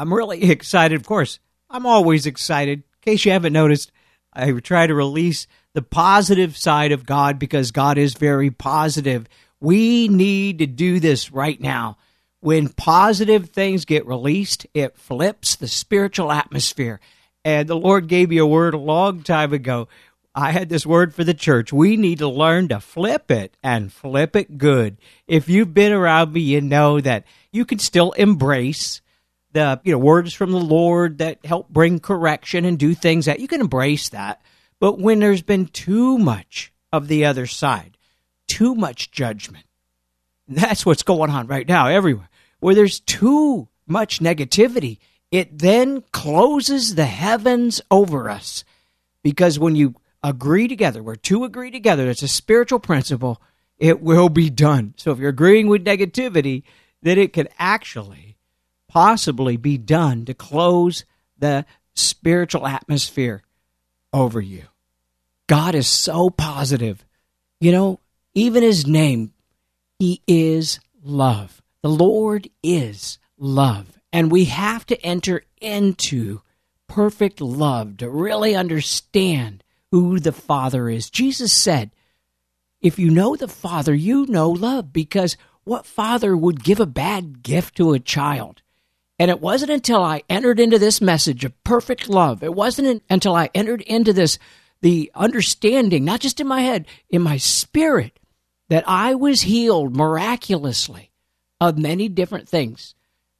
I'm really excited. Of course, I'm always excited. In case you haven't noticed, I try to release the positive side of God because God is very positive. We need to do this right now. When positive things get released, it flips the spiritual atmosphere. And the Lord gave me a word a long time ago I had this word for the church. We need to learn to flip it and flip it good. If you've been around me, you know that you can still embrace the you know words from the Lord that help bring correction and do things that you can embrace that. But when there's been too much of the other side, too much judgment, that's what's going on right now everywhere. Where there's too much negativity, it then closes the heavens over us. Because when you agree together, where two agree together, that's a spiritual principle, it will be done. So if you're agreeing with negativity, then it can actually possibly be done to close the spiritual atmosphere over you. God is so positive. You know, even his name, he is love. The Lord is love. And we have to enter into perfect love to really understand who the Father is. Jesus said, If you know the Father, you know love, because what father would give a bad gift to a child? And it wasn't until I entered into this message of perfect love, it wasn't until I entered into this, the understanding, not just in my head, in my spirit, that I was healed miraculously of many different things.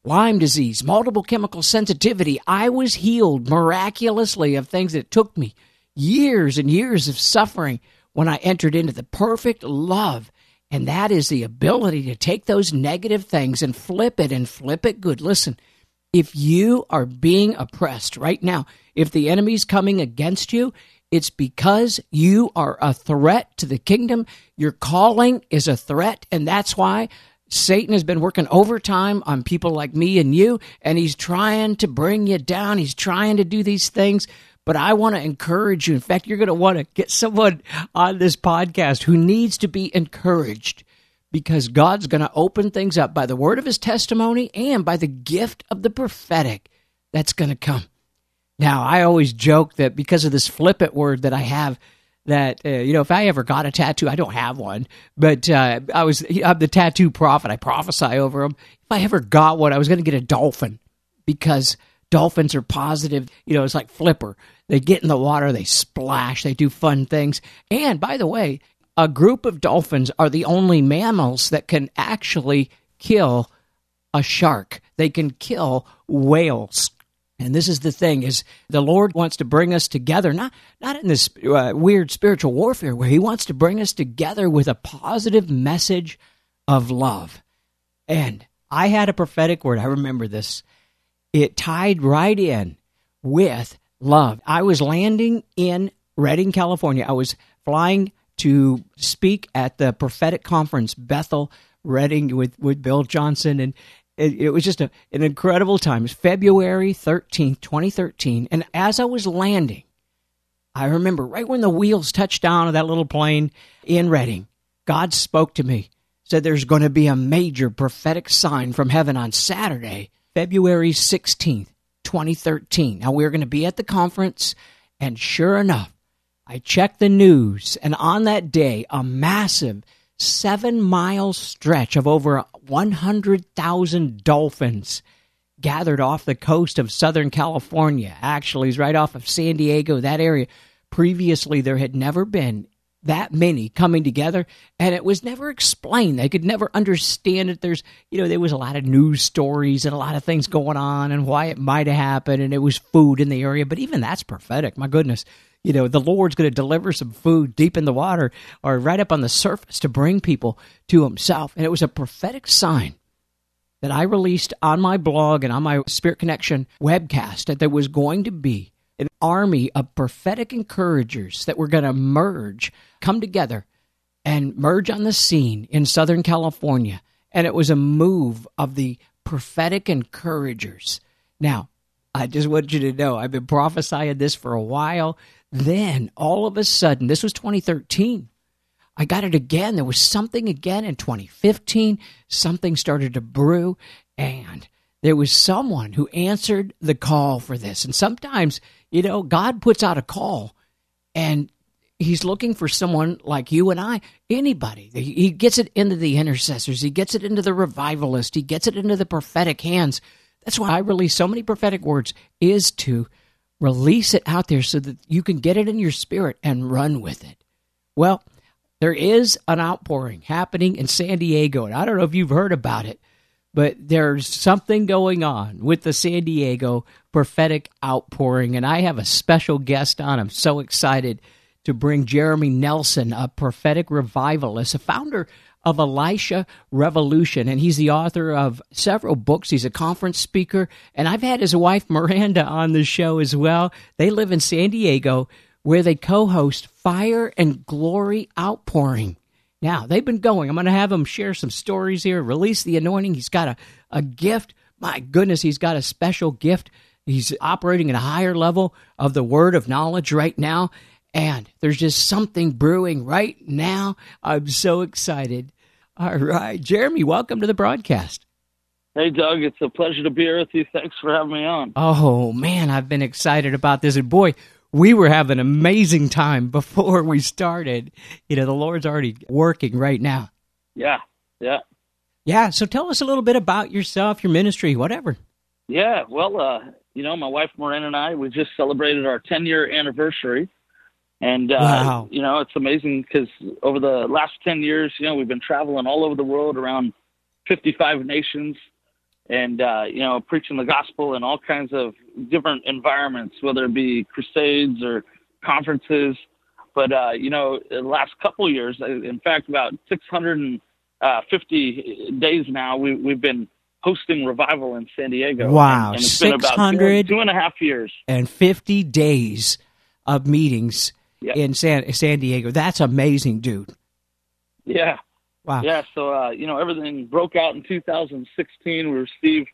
Lyme disease, multiple chemical sensitivity. I was healed miraculously of things that took me years and years of suffering when I entered into the perfect love. And that is the ability to take those negative things and flip it and flip it good. Listen, if you are being oppressed right now, if the enemy's coming against you, it's because you are a threat to the kingdom. Your calling is a threat. And that's why Satan has been working overtime on people like me and you, and he's trying to bring you down. He's trying to do these things. But I want to encourage you. In fact, you're going to want to get someone on this podcast who needs to be encouraged because God's going to open things up by the word of his testimony and by the gift of the prophetic that's going to come. Now, I always joke that because of this flippant word that I have, that uh, you know, if I ever got a tattoo, I don't have one, but uh, I was I'm the tattoo prophet. I prophesy over them. If I ever got one, I was going to get a dolphin because Dolphins are positive. You know, it's like flipper. They get in the water, they splash, they do fun things. And by the way, a group of dolphins are the only mammals that can actually kill a shark. They can kill whales. And this is the thing is the Lord wants to bring us together, not not in this uh, weird spiritual warfare where he wants to bring us together with a positive message of love. And I had a prophetic word. I remember this it tied right in with love. I was landing in Redding, California. I was flying to speak at the prophetic conference, Bethel, Redding with, with Bill Johnson. And it, it was just a, an incredible time. February 13th, 2013. And as I was landing, I remember right when the wheels touched down of that little plane in Redding, God spoke to me, said there's going to be a major prophetic sign from heaven on Saturday February 16th, 2013. Now, we're going to be at the conference, and sure enough, I checked the news, and on that day, a massive seven mile stretch of over 100,000 dolphins gathered off the coast of Southern California. Actually, it's right off of San Diego, that area. Previously, there had never been that many coming together and it was never explained they could never understand it there's you know there was a lot of news stories and a lot of things going on and why it might have happened and it was food in the area but even that's prophetic my goodness you know the lord's going to deliver some food deep in the water or right up on the surface to bring people to himself and it was a prophetic sign that I released on my blog and on my Spirit Connection webcast that there was going to be an army of prophetic encouragers that were going to merge, come together, and merge on the scene in Southern California. And it was a move of the prophetic encouragers. Now, I just want you to know I've been prophesying this for a while. Then all of a sudden, this was 2013. I got it again. There was something again in 2015. Something started to brew, and there was someone who answered the call for this. And sometimes, you know, God puts out a call, and He's looking for someone like you and I, anybody. He gets it into the intercessors, He gets it into the revivalist, He gets it into the prophetic hands. That's why I release so many prophetic words, is to release it out there so that you can get it in your spirit and run with it. Well, there is an outpouring happening in San Diego, and I don't know if you've heard about it, but there's something going on with the San Diego prophetic outpouring, and I have a special guest on. I'm so excited to bring Jeremy Nelson, a prophetic revivalist, a founder of Elisha Revolution, and he's the author of several books. He's a conference speaker, and I've had his wife Miranda on the show as well. They live in San Diego where they co host Fire and Glory Outpouring. Now, they've been going. I'm going to have them share some stories here, release the anointing. He's got a, a gift. My goodness, he's got a special gift. He's operating at a higher level of the word of knowledge right now. And there's just something brewing right now. I'm so excited. All right. Jeremy, welcome to the broadcast. Hey, Doug. It's a pleasure to be here with you. Thanks for having me on. Oh, man. I've been excited about this. And boy, we were having an amazing time before we started. You know, the Lord's already working right now. Yeah, yeah. Yeah, so tell us a little bit about yourself, your ministry, whatever. Yeah, well, uh, you know, my wife Miranda and I, we just celebrated our 10 year anniversary. And, uh, wow. you know, it's amazing because over the last 10 years, you know, we've been traveling all over the world around 55 nations and uh, you know preaching the gospel in all kinds of different environments, whether it be crusades or conferences. But uh, you know, the last couple of years, uh, in fact, about 650 uh, days now, we, we've been hosting revival in San Diego. Wow, and, and it's 600 been about two, two and a half years and 50 days of meetings yep. in San San Diego. That's amazing, dude. Yeah, Wow. Yeah. So uh, you know, everything broke out in 2016. We received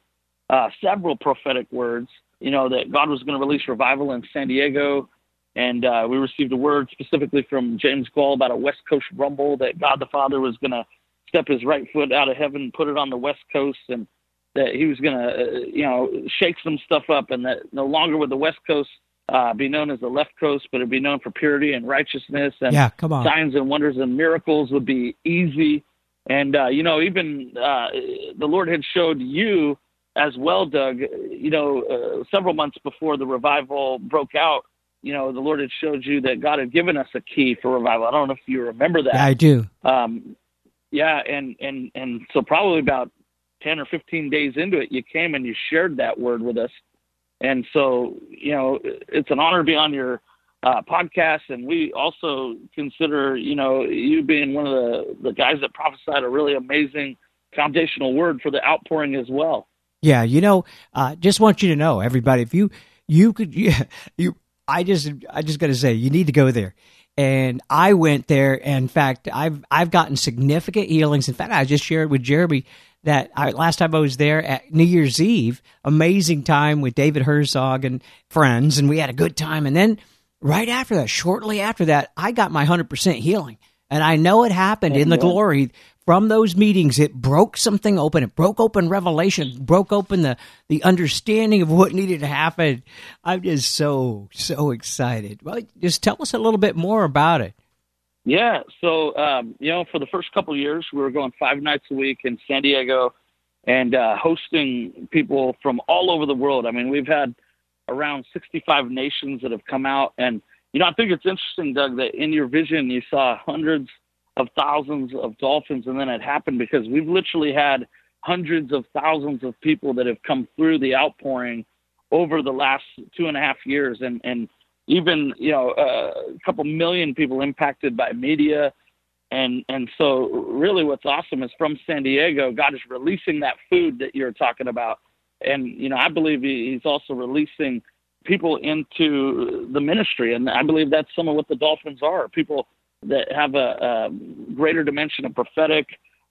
uh, several prophetic words. You know that God was going to release revival in San Diego, and uh, we received a word specifically from James Goll about a West Coast rumble that God the Father was going to step His right foot out of heaven, put it on the West Coast, and that He was going to, uh, you know, shake some stuff up, and that no longer would the West Coast uh, be known as the left coast, but it'd be known for purity and righteousness, and yeah, come on. signs and wonders and miracles would be easy. And uh, you know, even uh, the Lord had showed you as well, Doug. You know, uh, several months before the revival broke out, you know, the Lord had showed you that God had given us a key for revival. I don't know if you remember that. Yeah, I do. Um, yeah, and and and so probably about ten or fifteen days into it, you came and you shared that word with us and so, you know, it's an honor to be on your uh, podcast. And we also consider, you know, you being one of the, the guys that prophesied a really amazing foundational word for the outpouring as well. Yeah, you know, uh, just want you to know, everybody, if you you could you, you I just I just got to say you need to go there. And I went there. In fact, I've I've gotten significant healings. In fact, I just shared with Jeremy that I, last time I was there at New Year's Eve, amazing time with David Herzog and friends, and we had a good time. And then right after that, shortly after that, I got my 100% healing. And I know it happened oh, in the glory from those meetings. It broke something open. It broke open revelation, broke open the, the understanding of what needed to happen. I'm just so, so excited. Well, just tell us a little bit more about it. Yeah, so um, you know, for the first couple of years, we were going five nights a week in San Diego, and uh, hosting people from all over the world. I mean, we've had around 65 nations that have come out, and you know, I think it's interesting, Doug, that in your vision you saw hundreds of thousands of dolphins, and then it happened because we've literally had hundreds of thousands of people that have come through the outpouring over the last two and a half years, and and even you know uh, a couple million people impacted by media And and so really what's awesome is from San Diego, God is releasing that food that you're talking about. And you know, I believe he's also releasing people into the ministry and I believe that's some of what the Dolphins are. People that have a, a greater dimension of prophetic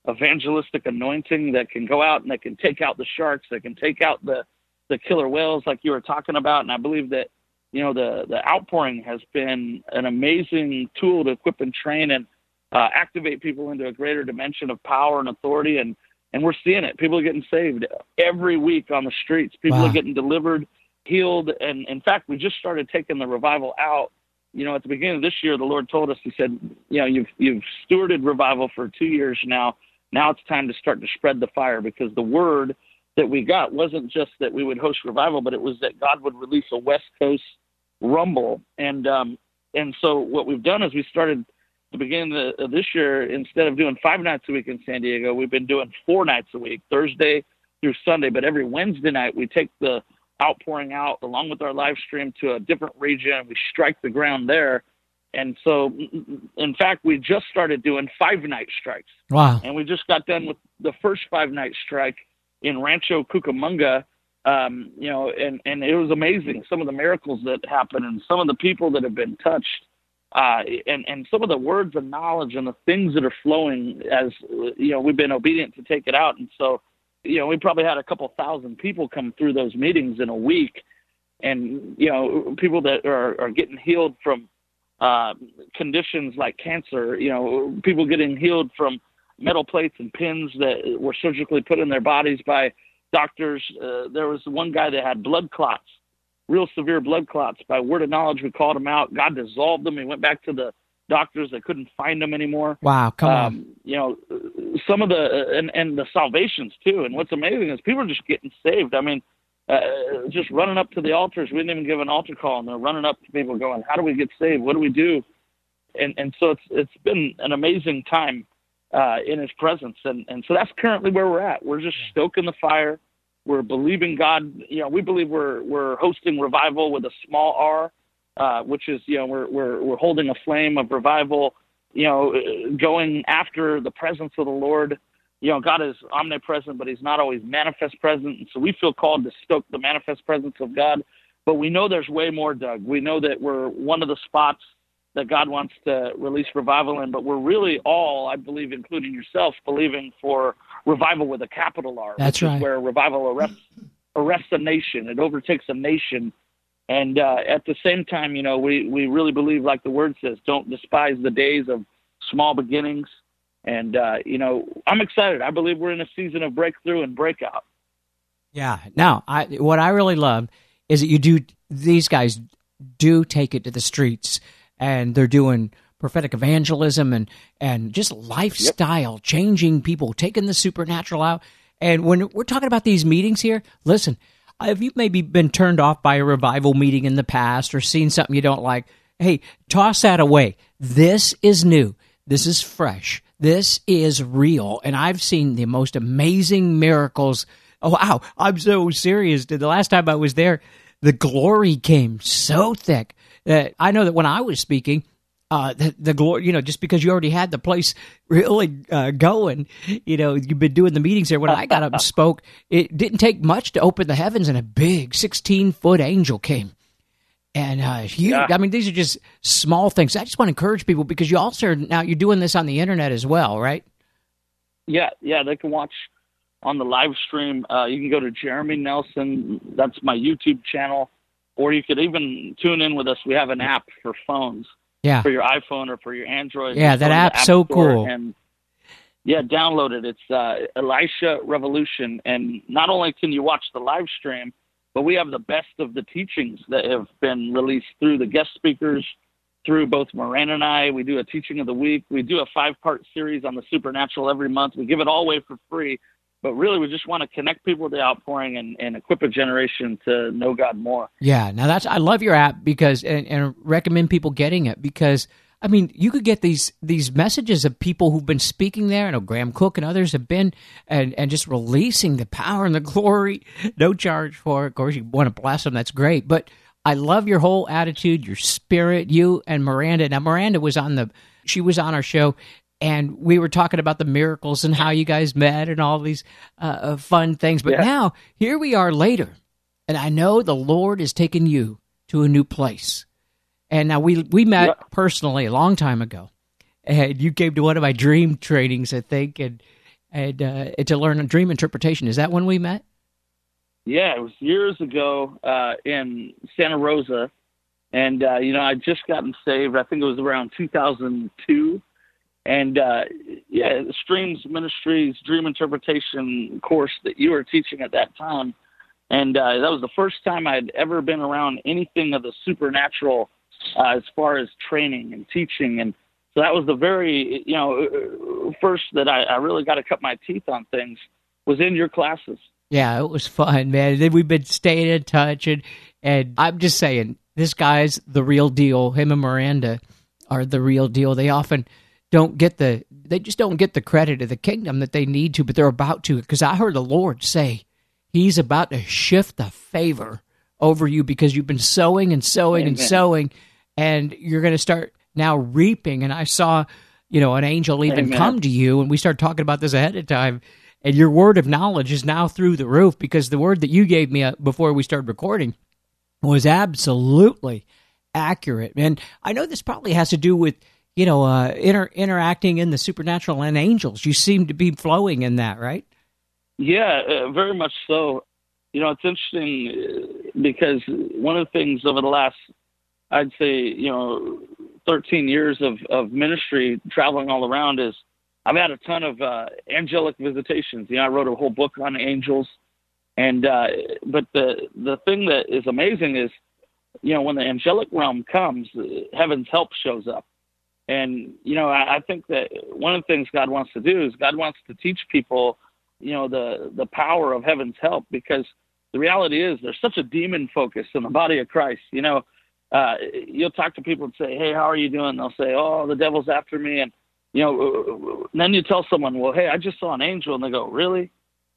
evangelistic anointing that can go out and that can take out the sharks, that can take out the the killer whales like you were talking about. And I believe that you know the the outpouring has been an amazing tool to equip and train and uh, activate people into a greater dimension of power and authority. And and we're seeing it. People are getting saved every week on the streets. People wow. are getting delivered, healed, and in fact, we just started taking the revival out you know, at the beginning of this year, the Lord told us, He said, you know, you've you've stewarded revival for two years now. Now it's time to start to spread the fire because the word that we got wasn't just that we would host revival, but it was that God would release a West Coast rumble. And um, and so what we've done is we started the beginning of this year instead of doing five nights a week in San Diego, we've been doing four nights a week, Thursday through Sunday. But every Wednesday night we take the outpouring out along with our live stream to a different region. We strike the ground there. And so, in fact, we just started doing five night strikes. Wow. And we just got done with the first five night strike in Rancho Cucamonga. Um, you know, and, and it was amazing. Some of the miracles that happened and some of the people that have been touched. Uh, and, and some of the words of knowledge and the things that are flowing as, you know, we've been obedient to take it out. And so, you know, we probably had a couple thousand people come through those meetings in a week, and you know, people that are, are getting healed from uh, conditions like cancer. You know, people getting healed from metal plates and pins that were surgically put in their bodies by doctors. Uh, there was one guy that had blood clots, real severe blood clots. By word of knowledge, we called him out. God dissolved them. He went back to the doctors that couldn't find them anymore. Wow, come um, on. You know, some of the and and the salvations too. And what's amazing is people are just getting saved. I mean, uh, just running up to the altars. We didn't even give an altar call, and they're running up to people going, "How do we get saved? What do we do?" And and so it's it's been an amazing time uh, in His presence, and and so that's currently where we're at. We're just stoking the fire. We're believing God. You know, we believe we're we're hosting revival with a small R uh, which is you know we're we're we're holding a flame of revival, you know, going after the presence of the Lord. You know, God is omnipresent, but He's not always manifest present, and so we feel called to stoke the manifest presence of God. But we know there's way more, Doug. We know that we're one of the spots that God wants to release revival in, but we're really all, I believe, including yourself, believing for revival with a capital R. That's right. where revival arrests arrests a nation. It overtakes a nation and uh, at the same time, you know, we, we really believe, like the word says, don't despise the days of small beginnings. And, uh, you know, I'm excited. I believe we're in a season of breakthrough and breakout. Yeah. Now, I, what I really love is that you do, these guys do take it to the streets and they're doing prophetic evangelism and, and just lifestyle, yep. changing people, taking the supernatural out. And when we're talking about these meetings here, listen, have you maybe been turned off by a revival meeting in the past or seen something you don't like? Hey, toss that away. This is new. This is fresh. This is real. And I've seen the most amazing miracles. Oh, wow. I'm so serious. The last time I was there, the glory came so thick I know that when I was speaking, uh, the, the glory, you know, just because you already had the place really uh, going, you know, you've been doing the meetings there. When I got up and spoke, it didn't take much to open the heavens, and a big 16 foot angel came. And uh, huge. Yeah. I mean, these are just small things. I just want to encourage people because you also are, now you're doing this on the internet as well, right? Yeah, yeah. They can watch on the live stream. Uh, you can go to Jeremy Nelson. That's my YouTube channel, or you could even tune in with us. We have an app for phones yeah. for your iPhone or for your Android. Yeah, that app's app so cool. And yeah, download it. It's uh, Elisha Revolution, and not only can you watch the live stream, but we have the best of the teachings that have been released through the guest speakers, through both Moran and I. We do a teaching of the week. We do a five-part series on the supernatural every month. We give it all away for free but really we just want to connect people to the outpouring and, and equip a generation to know God more. Yeah, now that's I love your app because and, and recommend people getting it because I mean you could get these these messages of people who've been speaking there. I know Graham Cooke and others have been and and just releasing the power and the glory, no charge for it. Of course, you want to bless them, that's great. But I love your whole attitude, your spirit, you and Miranda. Now Miranda was on the she was on our show and we were talking about the miracles and how you guys met and all these uh, uh, fun things. But yeah. now here we are later, and I know the Lord is taking you to a new place. And now we we met yeah. personally a long time ago, and you came to one of my dream trainings, I think, and and uh, to learn a dream interpretation. Is that when we met? Yeah, it was years ago uh, in Santa Rosa, and uh, you know I'd just gotten saved. I think it was around 2002 and uh, yeah, Streams Ministries Dream Interpretation course that you were teaching at that time, and uh, that was the first time I'd ever been around anything of the supernatural uh, as far as training and teaching, and so that was the very you know first that I, I really got to cut my teeth on things was in your classes. Yeah, it was fun, man. Then we've been staying in touch, and and I'm just saying, this guy's the real deal. Him and Miranda are the real deal. They often don't get the they just don't get the credit of the kingdom that they need to, but they're about to. Because I heard the Lord say He's about to shift the favor over you because you've been sowing and sowing Amen. and sowing, and you're going to start now reaping. And I saw, you know, an angel even Amen. come to you, and we started talking about this ahead of time. And your word of knowledge is now through the roof because the word that you gave me uh, before we started recording was absolutely accurate. And I know this probably has to do with you know, uh, inter- interacting in the supernatural and angels. You seem to be flowing in that, right? Yeah, uh, very much so. You know, it's interesting uh, because one of the things over the last, I'd say, you know, 13 years of, of ministry traveling all around is I've had a ton of uh, angelic visitations. You know, I wrote a whole book on angels. And, uh, but the, the thing that is amazing is, you know, when the angelic realm comes, heaven's help shows up and you know, I, I think that one of the things God wants to do is God wants to teach people, you know, the the power of heaven's help because the reality is there's such a demon focus in the body of Christ. You know, uh, you'll talk to people and say, "Hey, how are you doing?" They'll say, "Oh, the devil's after me," and you know, then you tell someone, "Well, hey, I just saw an angel," and they go, "Really?"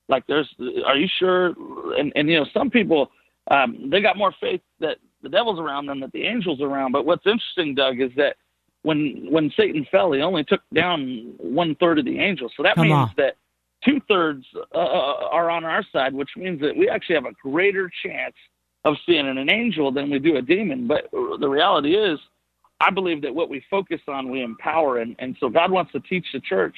Like, there's, are you sure? And and you know, some people um, they got more faith that the devil's around than that the angel's around. But what's interesting, Doug, is that when when Satan fell, he only took down one third of the angels. So that Come means on. that two thirds uh, uh, are on our side, which means that we actually have a greater chance of seeing an angel than we do a demon. But the reality is, I believe that what we focus on, we empower, and, and so God wants to teach the church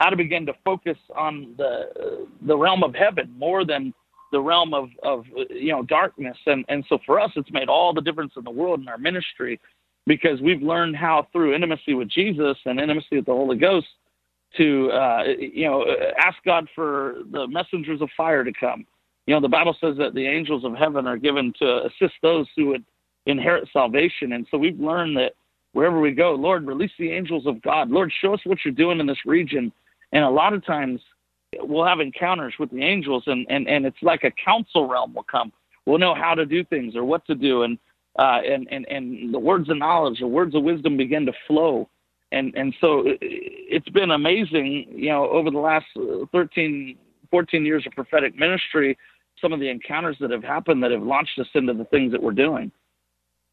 how to begin to focus on the the realm of heaven more than the realm of of you know darkness. And and so for us, it's made all the difference in the world in our ministry because we've learned how through intimacy with Jesus and intimacy with the Holy Ghost to uh, you know ask God for the messengers of fire to come. You know, the Bible says that the angels of heaven are given to assist those who would inherit salvation, and so we've learned that wherever we go, Lord, release the angels of God. Lord, show us what you're doing in this region. And a lot of times we'll have encounters with the angels, and and and it's like a council realm will come. We'll know how to do things or what to do, and uh, and, and, and the words of knowledge, the words of wisdom begin to flow. And, and so it's been amazing, you know, over the last uh, 13, 14 years of prophetic ministry, some of the encounters that have happened that have launched us into the things that we're doing.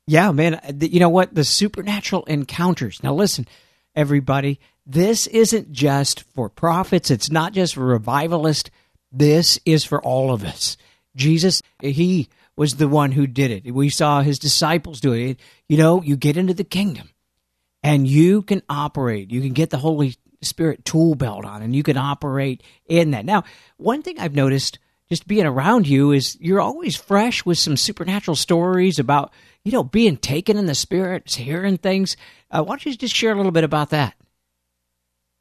Yeah, man. You know what? The supernatural encounters. Now, listen, everybody, this isn't just for prophets, it's not just for revivalists. This is for all of us. Jesus, he was the one who did it. We saw his disciples do it. You know, you get into the kingdom and you can operate. You can get the Holy Spirit tool belt on and you can operate in that. Now, one thing I've noticed just being around you is you're always fresh with some supernatural stories about, you know, being taken in the spirit, hearing things. Uh, why don't you just share a little bit about that?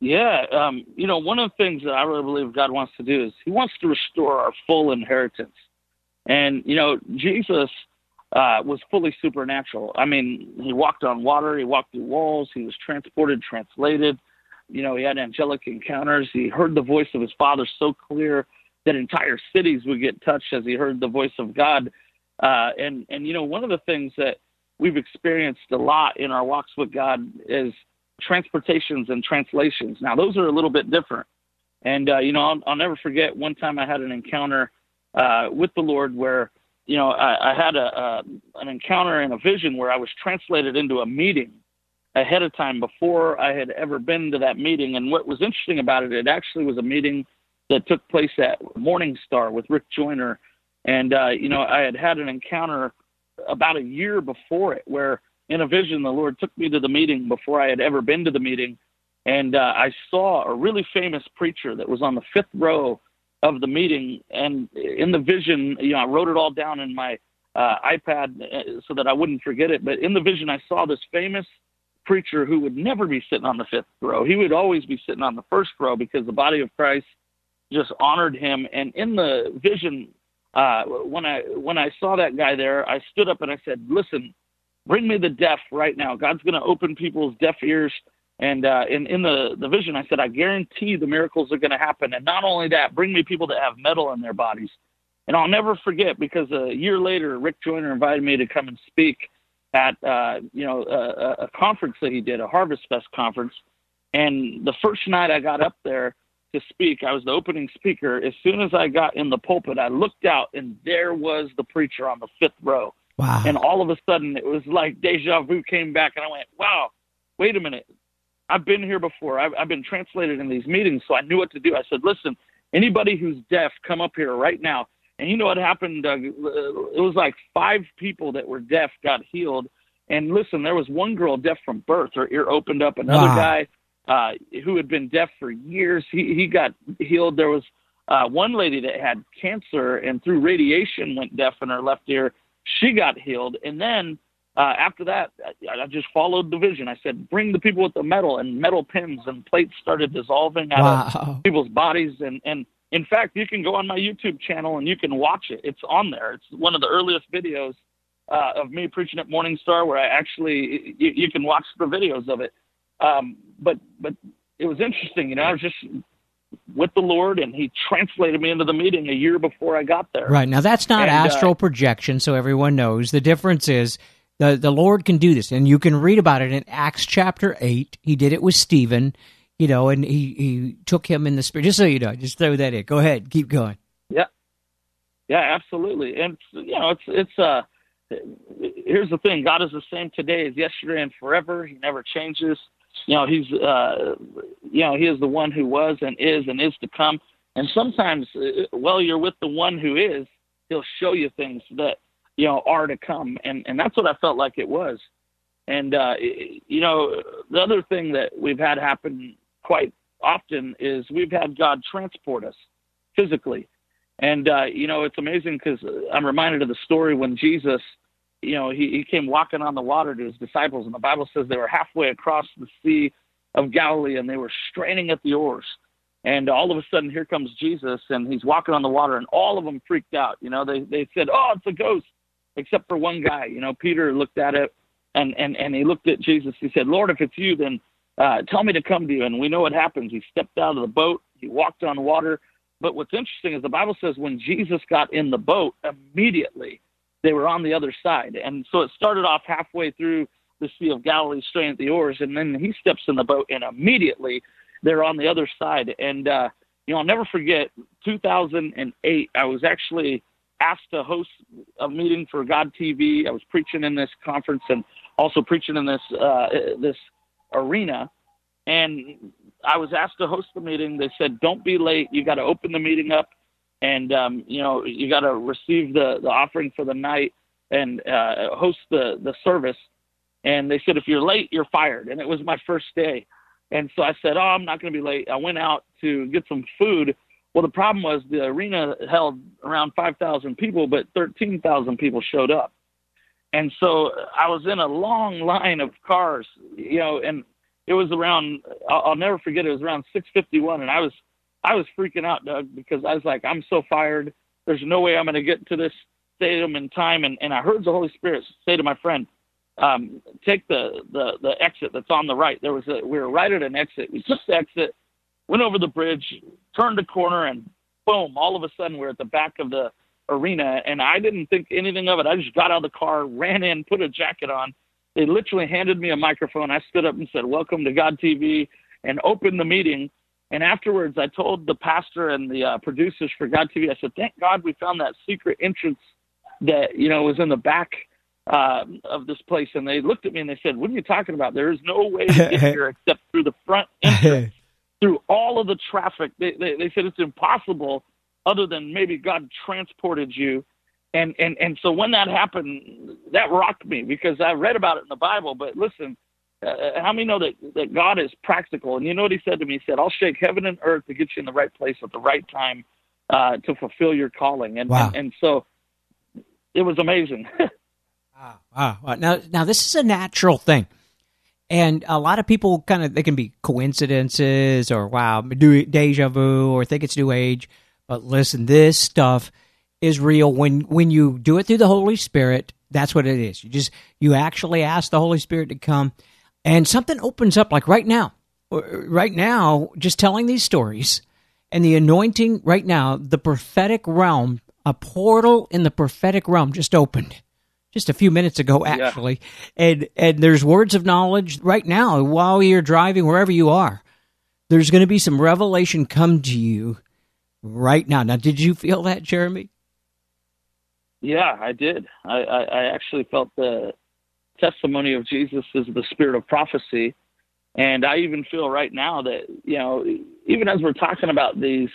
Yeah, um, you know, one of the things that I really believe God wants to do is He wants to restore our full inheritance. And, you know, Jesus uh, was fully supernatural. I mean, he walked on water, he walked through walls, he was transported, translated. You know, he had angelic encounters. He heard the voice of his Father so clear that entire cities would get touched as he heard the voice of God. Uh, and, and, you know, one of the things that we've experienced a lot in our walks with God is transportations and translations. Now, those are a little bit different. And, uh, you know, I'll, I'll never forget one time I had an encounter uh, with the Lord where you know I, I had a, a an encounter and a vision where I was translated into a meeting, ahead of time before I had ever been to that meeting. And what was interesting about it, it actually was a meeting that took place at Morning Star with Rick Joyner. And, uh, you know, I had had an encounter about a year before it where in a vision, the Lord took me to the meeting before I had ever been to the meeting. And uh, I saw a really famous preacher that was on the fifth row of the meeting. And in the vision, you know, I wrote it all down in my uh, iPad uh, so that I wouldn't forget it. But in the vision, I saw this famous preacher who would never be sitting on the fifth row. He would always be sitting on the first row because the body of Christ just honored him. And in the vision, uh, when I when I saw that guy there, I stood up and I said, "Listen, bring me the deaf right now. God's going to open people's deaf ears." And uh, in in the the vision, I said, "I guarantee the miracles are going to happen." And not only that, bring me people that have metal in their bodies. And I'll never forget because a year later, Rick Joyner invited me to come and speak at uh, you know a, a conference that he did, a Harvest Fest conference. And the first night I got up there to speak, I was the opening speaker. As soon as I got in the pulpit, I looked out and there was the preacher on the fifth row. Wow. And all of a sudden, it was like deja vu came back, and I went, "Wow, wait a minute! I've been here before. I've, I've been translated in these meetings, so I knew what to do." I said, "Listen, anybody who's deaf, come up here right now." And you know what happened, Doug? It was like five people that were deaf got healed. And listen, there was one girl deaf from birth; her ear opened up. Another wow. guy uh, who had been deaf for years, he he got healed. There was uh, one lady that had cancer and through radiation went deaf in her left ear. She got healed, and then uh, after that, I, I just followed the vision. I said, "Bring the people with the metal," and metal pins and plates started dissolving out wow. of people's bodies, and and in fact, you can go on my YouTube channel and you can watch it. It's on there. It's one of the earliest videos uh, of me preaching at Morning Star, where I actually you, you can watch the videos of it. Um, but but it was interesting, you know. I was just with the Lord, and He translated me into the meeting a year before I got there. Right now, that's not and, uh, astral uh, projection, so everyone knows the difference is. The, the Lord can do this, and you can read about it in Acts chapter 8. He did it with Stephen you know, and he, he took him in the spirit. Just so you know, just throw that in. Go ahead, keep going. Yeah, yeah, absolutely. And you know, it's it's uh, here's the thing: God is the same today as yesterday and forever. He never changes. You know, he's uh, you know, he is the one who was and is and is to come. And sometimes, uh, while you're with the one who is, he'll show you things that you know are to come. And and that's what I felt like it was. And uh, you know, the other thing that we've had happen quite often is we've had God transport us physically. And, uh, you know, it's amazing because I'm reminded of the story when Jesus, you know, he, he came walking on the water to his disciples, and the Bible says they were halfway across the Sea of Galilee and they were straining at the oars. And all of a sudden, here comes Jesus, and he's walking on the water, and all of them freaked out. You know, they, they said, Oh, it's a ghost, except for one guy. You know, Peter looked at it, and, and, and he looked at Jesus. He said, Lord, if it's you, then uh, tell me to come to you. And we know what happens. He stepped out of the boat, he walked on water. But what's interesting is the Bible says when Jesus got in the boat, immediately they were on the other side. And so it started off halfway through the Sea of Galilee, straining at the oars, and then he steps in the boat, and immediately they're on the other side. And, uh, you know, I'll never forget 2008, I was actually asked to host a meeting for God TV. I was preaching in this conference and also preaching in this uh, this arena. And I was asked to host the meeting. They said, "Don't be late. You got to open the meeting up, and um, you know you got to receive the the offering for the night and uh, host the the service." And they said, "If you're late, you're fired." And it was my first day, and so I said, "Oh, I'm not going to be late." I went out to get some food. Well, the problem was the arena held around 5,000 people, but 13,000 people showed up. And so I was in a long line of cars, you know, and it was around, I'll, never forget, it was around 651. And I was, I was freaking out, Doug, because I was like, I'm so fired. There's no way I'm going to get to this stadium in time. And, and I heard the Holy Spirit say to my friend, um, take the, the, the exit that's on the right. There was a, we were right at an exit. We took the exit, went over the bridge, turned a corner, and boom, all of a sudden we're at the back of the, arena, and I didn't think anything of it. I just got out of the car, ran in, put a jacket on. They literally handed me a microphone. I stood up and said, "Welcome to God TV," and opened the meeting. And afterwards, I told the pastor and the uh, producers for God TV, I said, "Thank God we found that secret entrance that you know was in the back uh, of this place, and they looked at me and they said, "What are you talking about? There is no way to get here except through the front entrance, through all of the traffic." They, they, they said it's impossible, other than maybe God transported you. And and and so when that happened, that rocked me because I read about it in the Bible. But listen, uh, how many know that that God is practical? And you know what He said to me? He said, "I'll shake heaven and earth to get you in the right place at the right time uh, to fulfill your calling." And, wow. and and so it was amazing. Wow. wow. Now, now this is a natural thing. And a lot of people kind of, they can be coincidences or, wow, deja vu or think it's new age. But listen, this stuff is real. When, when you do it through the Holy Spirit, that's what it is. You just, you actually ask the Holy Spirit to come and something opens up like right now. Right now, just telling these stories and the anointing right now, the prophetic realm, a portal in the prophetic realm just opened just a few minutes ago actually. Yeah. and and there's words of knowledge right now while you're driving wherever you are. There's going to be some revelation come to you right now. Now did you feel that jeremy? Yeah i did. I i, I actually felt the testimony of jesus is the spirit of prophecy. And i even feel right now that you know even as we're talking about these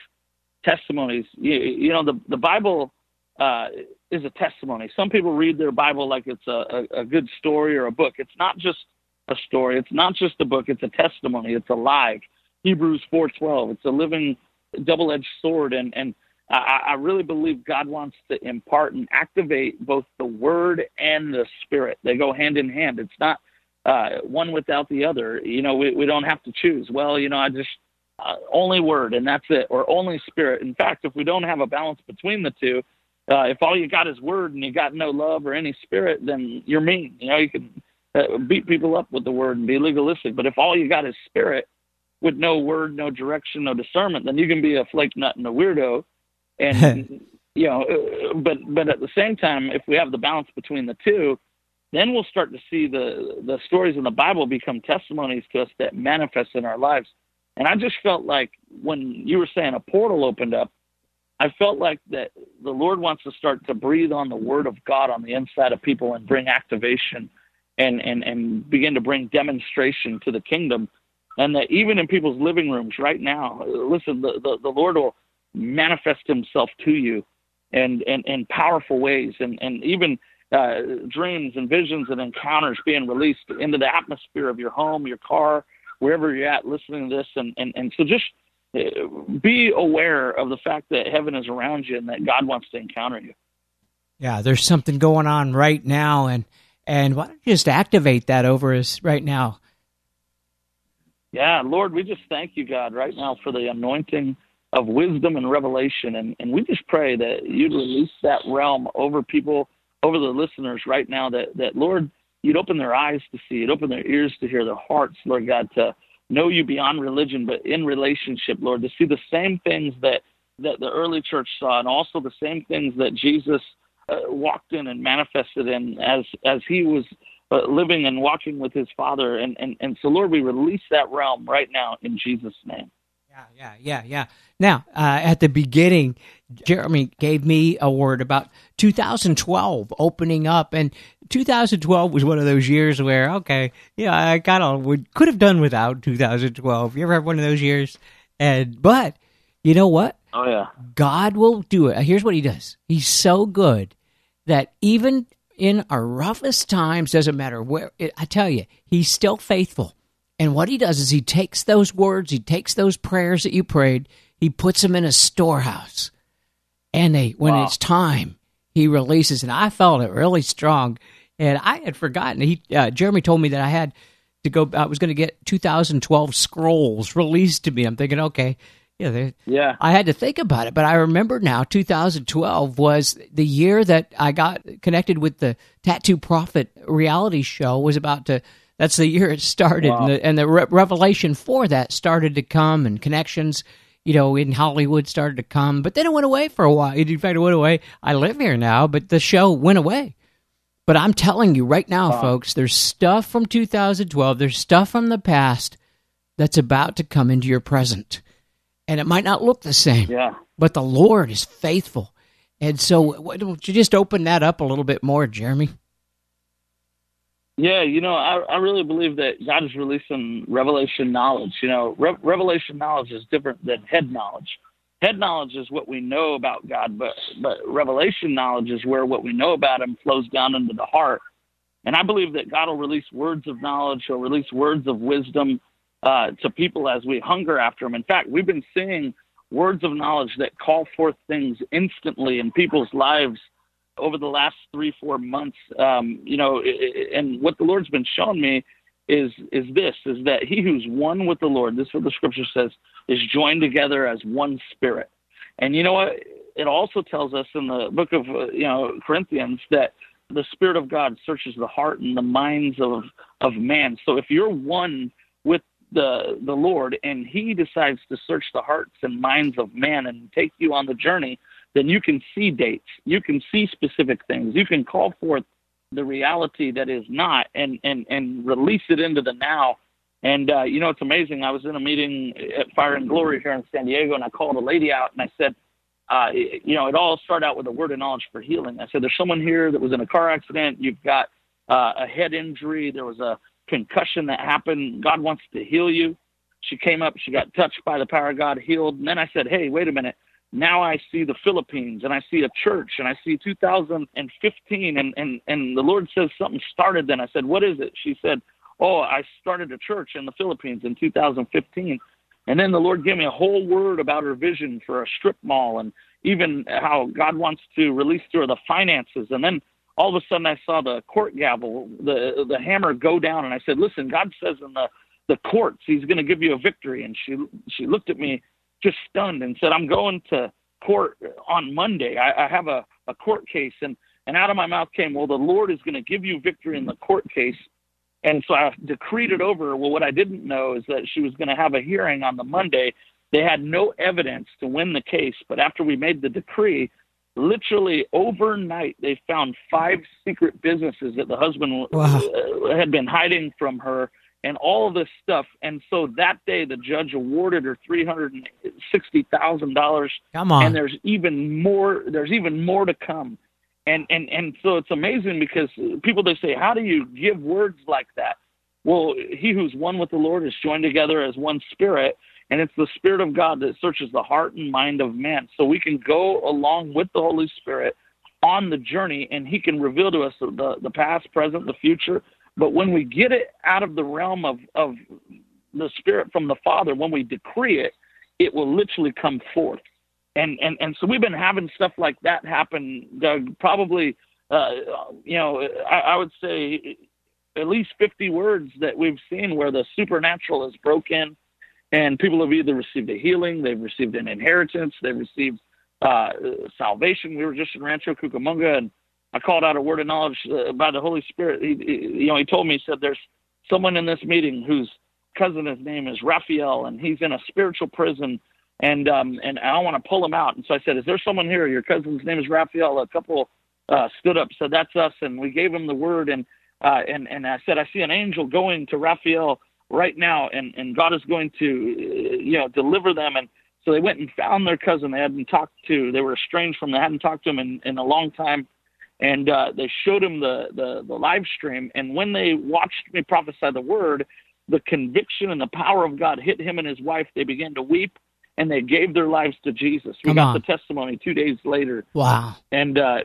testimonies you, you know the the bible uh, is a testimony. Some people read their Bible like it's a, a, a good story or a book. It's not just a story. It's not just a book. It's a testimony. It's alive. Hebrews 4:12. It's a living double-edged sword, and and I, I really believe God wants to impart and activate both the Word and the Spirit. They go hand in hand. It's not uh, one without the other. You know, we we don't have to choose. Well, you know, I just uh, only Word and that's it, or only Spirit. In fact, if we don't have a balance between the two, uh, if all you got is word and you got no love or any spirit, then you're mean. You know, you can uh, beat people up with the word and be legalistic. But if all you got is spirit with no word, no direction, no discernment, then you can be a flake nut and a weirdo. And you know, uh, but but at the same time, if we have the balance between the two, then we'll start to see the the stories in the Bible become testimonies to us that manifest in our lives. And I just felt like when you were saying a portal opened up, I felt like that the Lord wants to start to breathe on the Word of God on the inside of people and bring activation and, and, and begin to bring demonstration to the kingdom. And that even in people's living rooms right now, listen, the, the, the Lord will manifest Himself to you and in and, powerful ways and, and even uh, dreams and visions and encounters being released into the atmosphere of your home, your car, wherever you're at listening to this. And, and, and so just Uh, be aware of the fact that heaven is around you and that God wants to encounter you. Yeah, there's something going on right now, and and why don't you just activate that over us right now? Yeah, Lord, we just thank you, God, right now for the anointing of wisdom and revelation, and and we just pray that you'd release that realm over people, over the listeners right now. That that Lord, you'd open their eyes to see, you'd open their ears to hear, their hearts, Lord God, to know you beyond religion, but in relationship, Lord, to see the same things that, that the early church saw and also the same things that Jesus uh, walked in and manifested in as, as he was uh, living and walking with his Father. And, and, and so, Lord, we release that realm right now in Jesus' name. Yeah, yeah, yeah, yeah. Now, uh, at the beginning, Jeremy gave me a word about 2012 opening up, and 2012 was one of those years where, okay, yeah, I kind of would could have done without 2012. You ever have one of those years? And but you know what? Oh yeah, God will do it. Here's what He does. He's so good that even in our roughest times, doesn't matter where. I tell you, He's still faithful. And what he does is he takes those words, he takes those prayers that you prayed, he puts them in a storehouse. And they, when wow. it's time, he releases. And I felt it really strong. And I had forgotten. He, uh, Jeremy told me that I had to go, I was going to get 2012 scrolls released to me. I'm thinking, okay, yeah, yeah. I had to think about it, but I remember now 2012 was the year that I got connected with the Tattoo Prophet reality show was about to that's the year it started, wow. and the, and the re- revelation for that started to come, and connections, you know, in Hollywood started to come. But then it went away for a while. In fact, it went away. I live here now, but the show went away. But I'm telling you right now, wow. folks, there's stuff from 2012. There's stuff from the past that's about to come into your present, and it might not look the same. Yeah. But the Lord is faithful, and so why don't you just open that up a little bit more, Jeremy? Yeah, you know, I, I really believe that God is releasing revelation knowledge. You know, re- revelation knowledge is different than head knowledge. Head knowledge is what we know about God, but but revelation knowledge is where what we know about Him flows down into the heart. And I believe that God will release words of knowledge, He'll release words of wisdom uh, to people as we hunger after Him. In fact, we've been seeing words of knowledge that call forth things instantly in people's lives over the last three, four months. Um, you know, and what the Lord's been showing me is is this: is that he who's one with the Lord, this is what the Scripture says, is joined together as one spirit. And you know what? It also tells us in the book of uh, you know Corinthians that the Spirit of God searches the heart and the minds of of man. So if you're one with the the Lord and He decides to search the hearts and minds of man and take you on the journey, then you can see dates, you can see specific things, you can call forth the reality that is not and and and release it into the now. And uh, you know, it's amazing. I was in a meeting at Fire and Glory here in San Diego, and I called a lady out and I said, uh, you know, it all started out with a word of knowledge for healing. I said, there's someone here that was in a car accident. You've got uh, a head injury. There was a concussion that happened. God wants to heal you. She came up. She got touched by the power of God, healed. And then I said, hey, wait a minute now I see the Philippines and I see a church and I see 2015 and, and, and the Lord says something started then. I said, what is it? She said, oh, I started a church in the Philippines in 2015. And then the Lord gave me a whole word about her vision for a strip mall and even how God wants to release to her the finances. And then all of a sudden I saw the court gavel, the, the hammer go down. And I said, listen, God says in the, the courts, he's going to give you a victory. And she, she looked at me just stunned and said, I'm going to court on Monday. I, I have a, a court case. And, and out of my mouth came, Well, the Lord is going to give you victory in the court case. And so I decreed it over. Well, what I didn't know is that she was going to have a hearing on the Monday. They had no evidence to win the case. But after we made the decree, literally overnight, they found five secret businesses that the husband wow. Uh, had been hiding from her and all of this stuff. And so that day, the judge awarded her three hundred and sixty thousand dollars. Come on! And there's even more. There's even more to come. And and and so it's amazing because people they say, how do you give words like that? Well, he who's one with the Lord is joined together as one spirit, and it's the Spirit of God that searches the heart and mind of man. So we can go along with the Holy Spirit on the journey, and He can reveal to us the the past, present, the future, but when we get it out of the realm of, of the Spirit from the Father, when we decree it, it will literally come forth. And, and, and so we've been having stuff like that happen, Doug, probably, uh, you know, I, I would say at least 50 words that we've seen where the supernatural is broken and people have either received a healing, they've received an inheritance, they've received uh, salvation. We were just in Rancho Cucamonga and I called out a word of knowledge uh, by the Holy Spirit. He, he, you know, he told me, he said, there's someone in this meeting whose cousin, his name is Raphael, and he's in a spiritual prison, and um, and I want to pull him out. And so I said, is there someone here? Your cousin's name is Raphael. A couple uh, stood up, said, that's us, and we gave him the word, and uh, and and I said, I see an angel going to Raphael right now, and and God is going to, uh, you know, deliver them. And so they went and found their cousin they hadn't talked to. They were estranged from. They hadn't talked to him in, in a long time and uh, they showed him the, the, the live stream. And when they watched me prophesy the word, the conviction and the power of God hit him and his wife. They began to weep and they gave their lives to Jesus. We Come got on. the testimony two days later. Wow. And uh,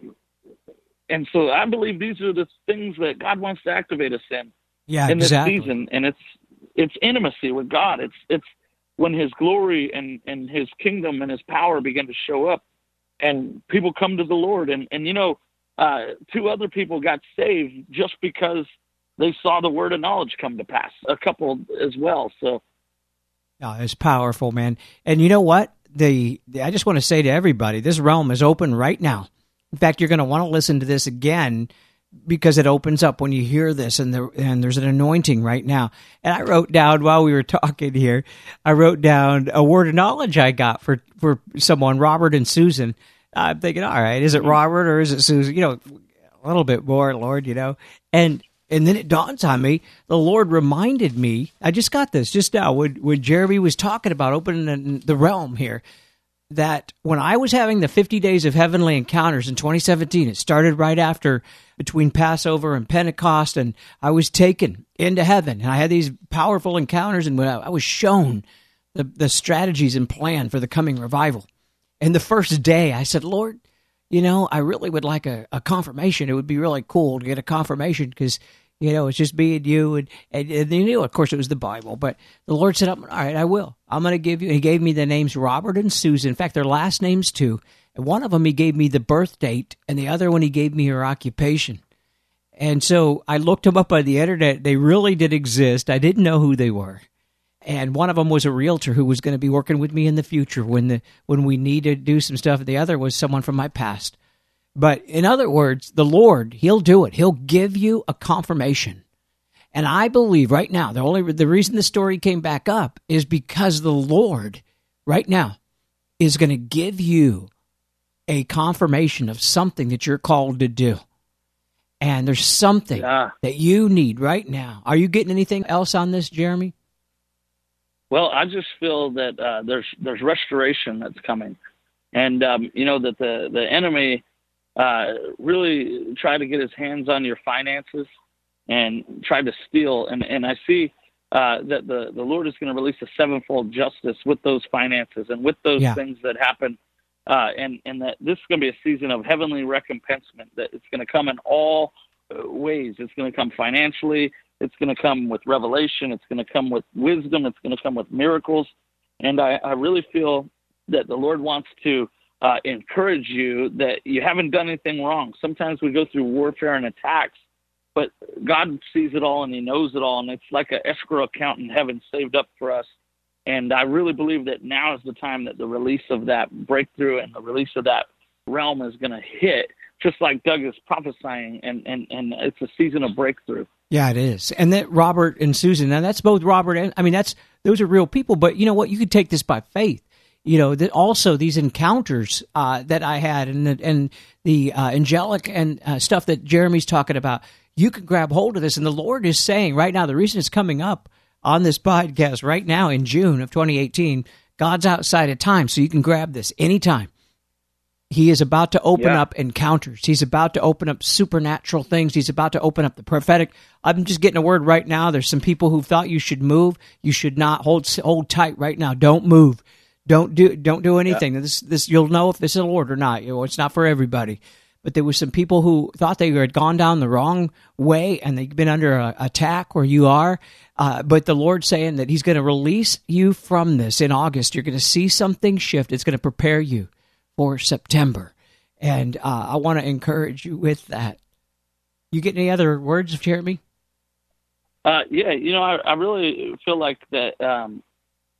and so I believe these are the things that God wants to activate us in. Yeah, in exactly. this season, and it's it's intimacy with God. It's it's when His glory and and His kingdom and His power begin to show up, and people come to the Lord. And and you know uh, two other people got saved just because they saw the word of knowledge come to pass. A couple as well. So, oh, it's powerful, man. And you know what? The, the I just want to say to everybody, this realm is open right now. In fact, you're going to want to listen to this again because it opens up when you hear this and and there's an anointing right now. And I wrote down while we were talking here, I wrote down a word of knowledge I got for for someone, Robert and Susan. I'm thinking, all right, is it mm-hmm. Robert or is it Susan? You know, a little bit more, Lord, you know. And and then it dawns on me, the Lord reminded me, I just got this just now when, when Jeremy was talking about opening the realm here. that when I was having the 50 days of heavenly encounters in 2017, it started right after between Passover and Pentecost, and I was taken into heaven, and I had these powerful encounters, and when I, I was shown the, the strategies and plan for the coming revival. And the first day, I said, Lord, you know, I really would like a, a confirmation. It would be really cool to get a confirmation because you know, it's just me and you. And, and, and you knew, of course, it was the Bible. But the Lord said, all right, I will. I'm going to give you. He gave me the names Robert and Susan. In fact, their last names too. And one of them, he gave me the birth date, and the other one, he gave me her occupation. And so I looked them up on the internet. They really did exist. I didn't know who they were. And one of them was a realtor who was going to be working with me in the future when the when we need to do some stuff. The other was someone from my past. But in other words, the Lord, He'll do it. He'll give you a confirmation. And I believe right now, the only the reason the story came back up is because the Lord right now is going to give you a confirmation of something that you're called to do. And there's something yeah. that you need right now. Are you getting anything else on this, Jeremy? Well, I just feel that uh, there's there's restoration that's coming, and um, you know that the the enemy uh, really tried to get his hands on your finances and tried to steal. And, and I see uh, that the, the Lord is going to release a sevenfold justice with those finances and with those yeah. things that happen. Uh, and, and that this is going to be a season of heavenly recompensement, that it's going to come in all uh, ways. It's going to come financially, it's going to come with revelation, it's going to come with wisdom, it's going to come with miracles. And I, I really feel that the Lord wants to uh, encourage you that you haven't done anything wrong. Sometimes we go through warfare and attacks, but God sees it all and He knows it all, and it's like an escrow account in heaven saved up for us. And I really believe that now is the time that the release of that breakthrough and the release of that realm is going to hit, just like Doug is prophesying, and, and, and it's a season of breakthrough. Yeah, it is. And that Robert and Susan, now that's both Robert and, I mean, that's, those are real people, but you know what? You could take this by faith you know that also these encounters uh, that I had and the, and the uh, angelic and uh, stuff that Jeremy's talking about, you can grab hold of this. And the Lord is saying right now, the reason it's coming up on this podcast right now in June of 2018, God's outside of time, so you can grab this anytime. He is about to open yeah. up encounters. He's about to open up supernatural things. He's about to open up the prophetic. I'm just getting a word right now. There's some people who thought you should move. You should not hold hold tight right now. Don't move don't do don't do anything. Yeah. This this you'll know if this is Lord or not. You know, it's not for everybody. But there was some people who thought they had gone down the wrong way and they've been under a, attack where you are. Uh, but the Lord's saying that He's going to release you from this in August. You're going to see something shift. It's going to prepare you for September. And uh, I want to encourage you with that. You get any other words, Jeremy? Uh, yeah, you know, I, I really feel like that um,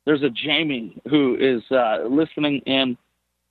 there's a Jamie who is uh, listening in,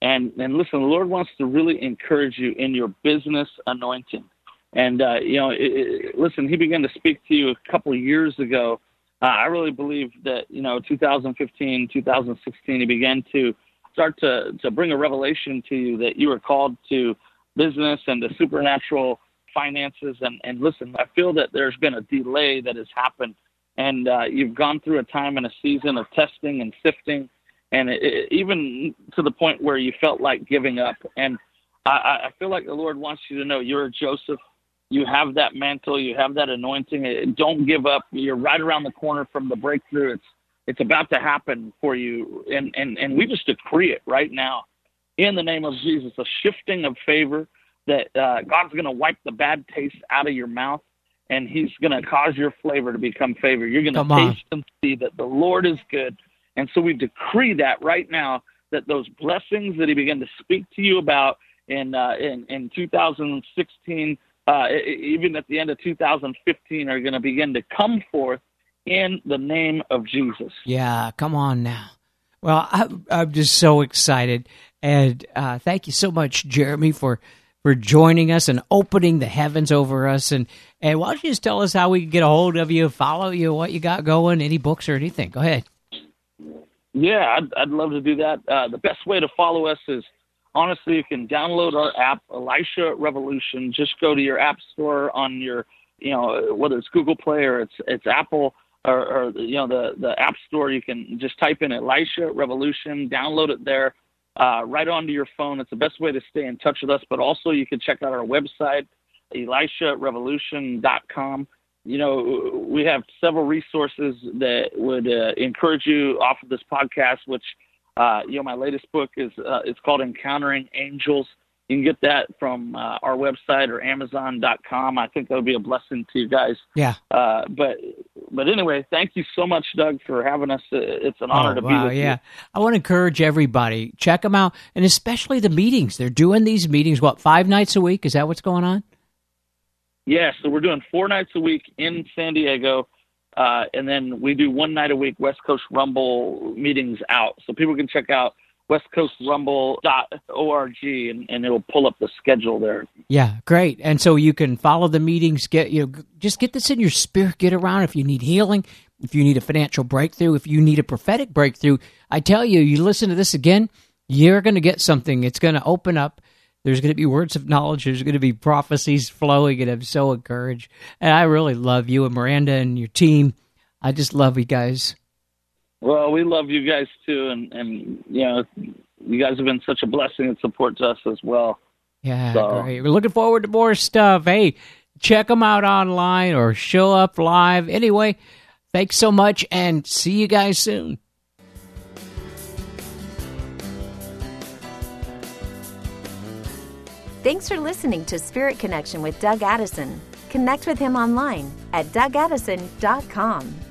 and and listen, the Lord wants to really encourage you in your business anointing. And uh, you know, it, it, listen, He began to speak to you a couple of years ago. Uh, I really believe that you know, 2015, 2016, He began to start to to bring a revelation to you that you are called to business and the supernatural finances. And and listen, I feel that there's been a delay that has happened and uh, you've gone through a time and a season of testing and sifting, and it, it, even to the point where you felt like giving up. And I, I feel like the Lord wants you to know you're Joseph. You have that mantle, you have that anointing. Don't give up. You're right around the corner from the breakthrough. It's it's about to happen for you, and and and we just decree it right now, in the name of Jesus, a shifting of favor that uh, God's going to wipe the bad taste out of your mouth and he's going to cause your flavor to become favor. You're going to taste and see that the Lord is good. And so we decree that right now that those blessings that he began to speak to you about in uh, in, in 2016, uh, even at the end of 2015, are going to begin to come forth in the name of Jesus. Yeah, come on now. Well, I'm, I'm just so excited. And uh, thank you so much, Jeremy, for for joining us and opening the heavens over us. And, and why don't you just tell us how we can get a hold of you, follow you, what you got going, any books or anything? Go ahead. Yeah, I'd, I'd love to do that. Uh, the best way to follow us is honestly, you can download our app, Elisha Revolution. Just go to your app store on your, you know, whether it's Google Play or it's it's Apple or, or you know the the App Store. You can just type in Elisha Revolution, download it there uh, right onto your phone. It's the best way to stay in touch with us. But also, you can check out our website, elisharevolution.com. You know, we have several resources that would uh, encourage you off of this podcast, which, uh, you know, my latest book is uh, it's called Encountering Angels. You can get that from uh, our website or Amazon.com. I think that would be a blessing to you guys. Yeah. Uh, but but anyway, thank you so much, Doug, for having us. It's an honor oh, to wow, be with yeah. you. Yeah, I want to encourage everybody check them out, and especially the meetings. They're doing these meetings. What five nights a week? Is that what's going on? Yeah, so we're doing four nights a week in San Diego. Uh, and then we do one night a week West Coast Rumble meetings out. So people can check out westcoastrumble.org and, and it'll pull up the schedule there. Yeah, great. And so you can follow the meetings, get you know, just get this in your spirit, get around if you need healing, if you need a financial breakthrough, if you need a prophetic breakthrough. I tell you, you listen to this again, you're going to get something. It's going to open up. There's going to be words of knowledge. There's going to be prophecies flowing, and I'm so encouraged. And I really love you and Miranda and your team. I just love you guys. Well, we love you guys too, and and you know, you guys have been such a blessing and support to us as well. Yeah, so. great. We're looking forward to more stuff. Hey, check them out online or show up live. Anyway, thanks so much, and see you guys soon. Thanks for listening to Spirit Connection with Doug Addison. Connect with him online at dougaddison.com.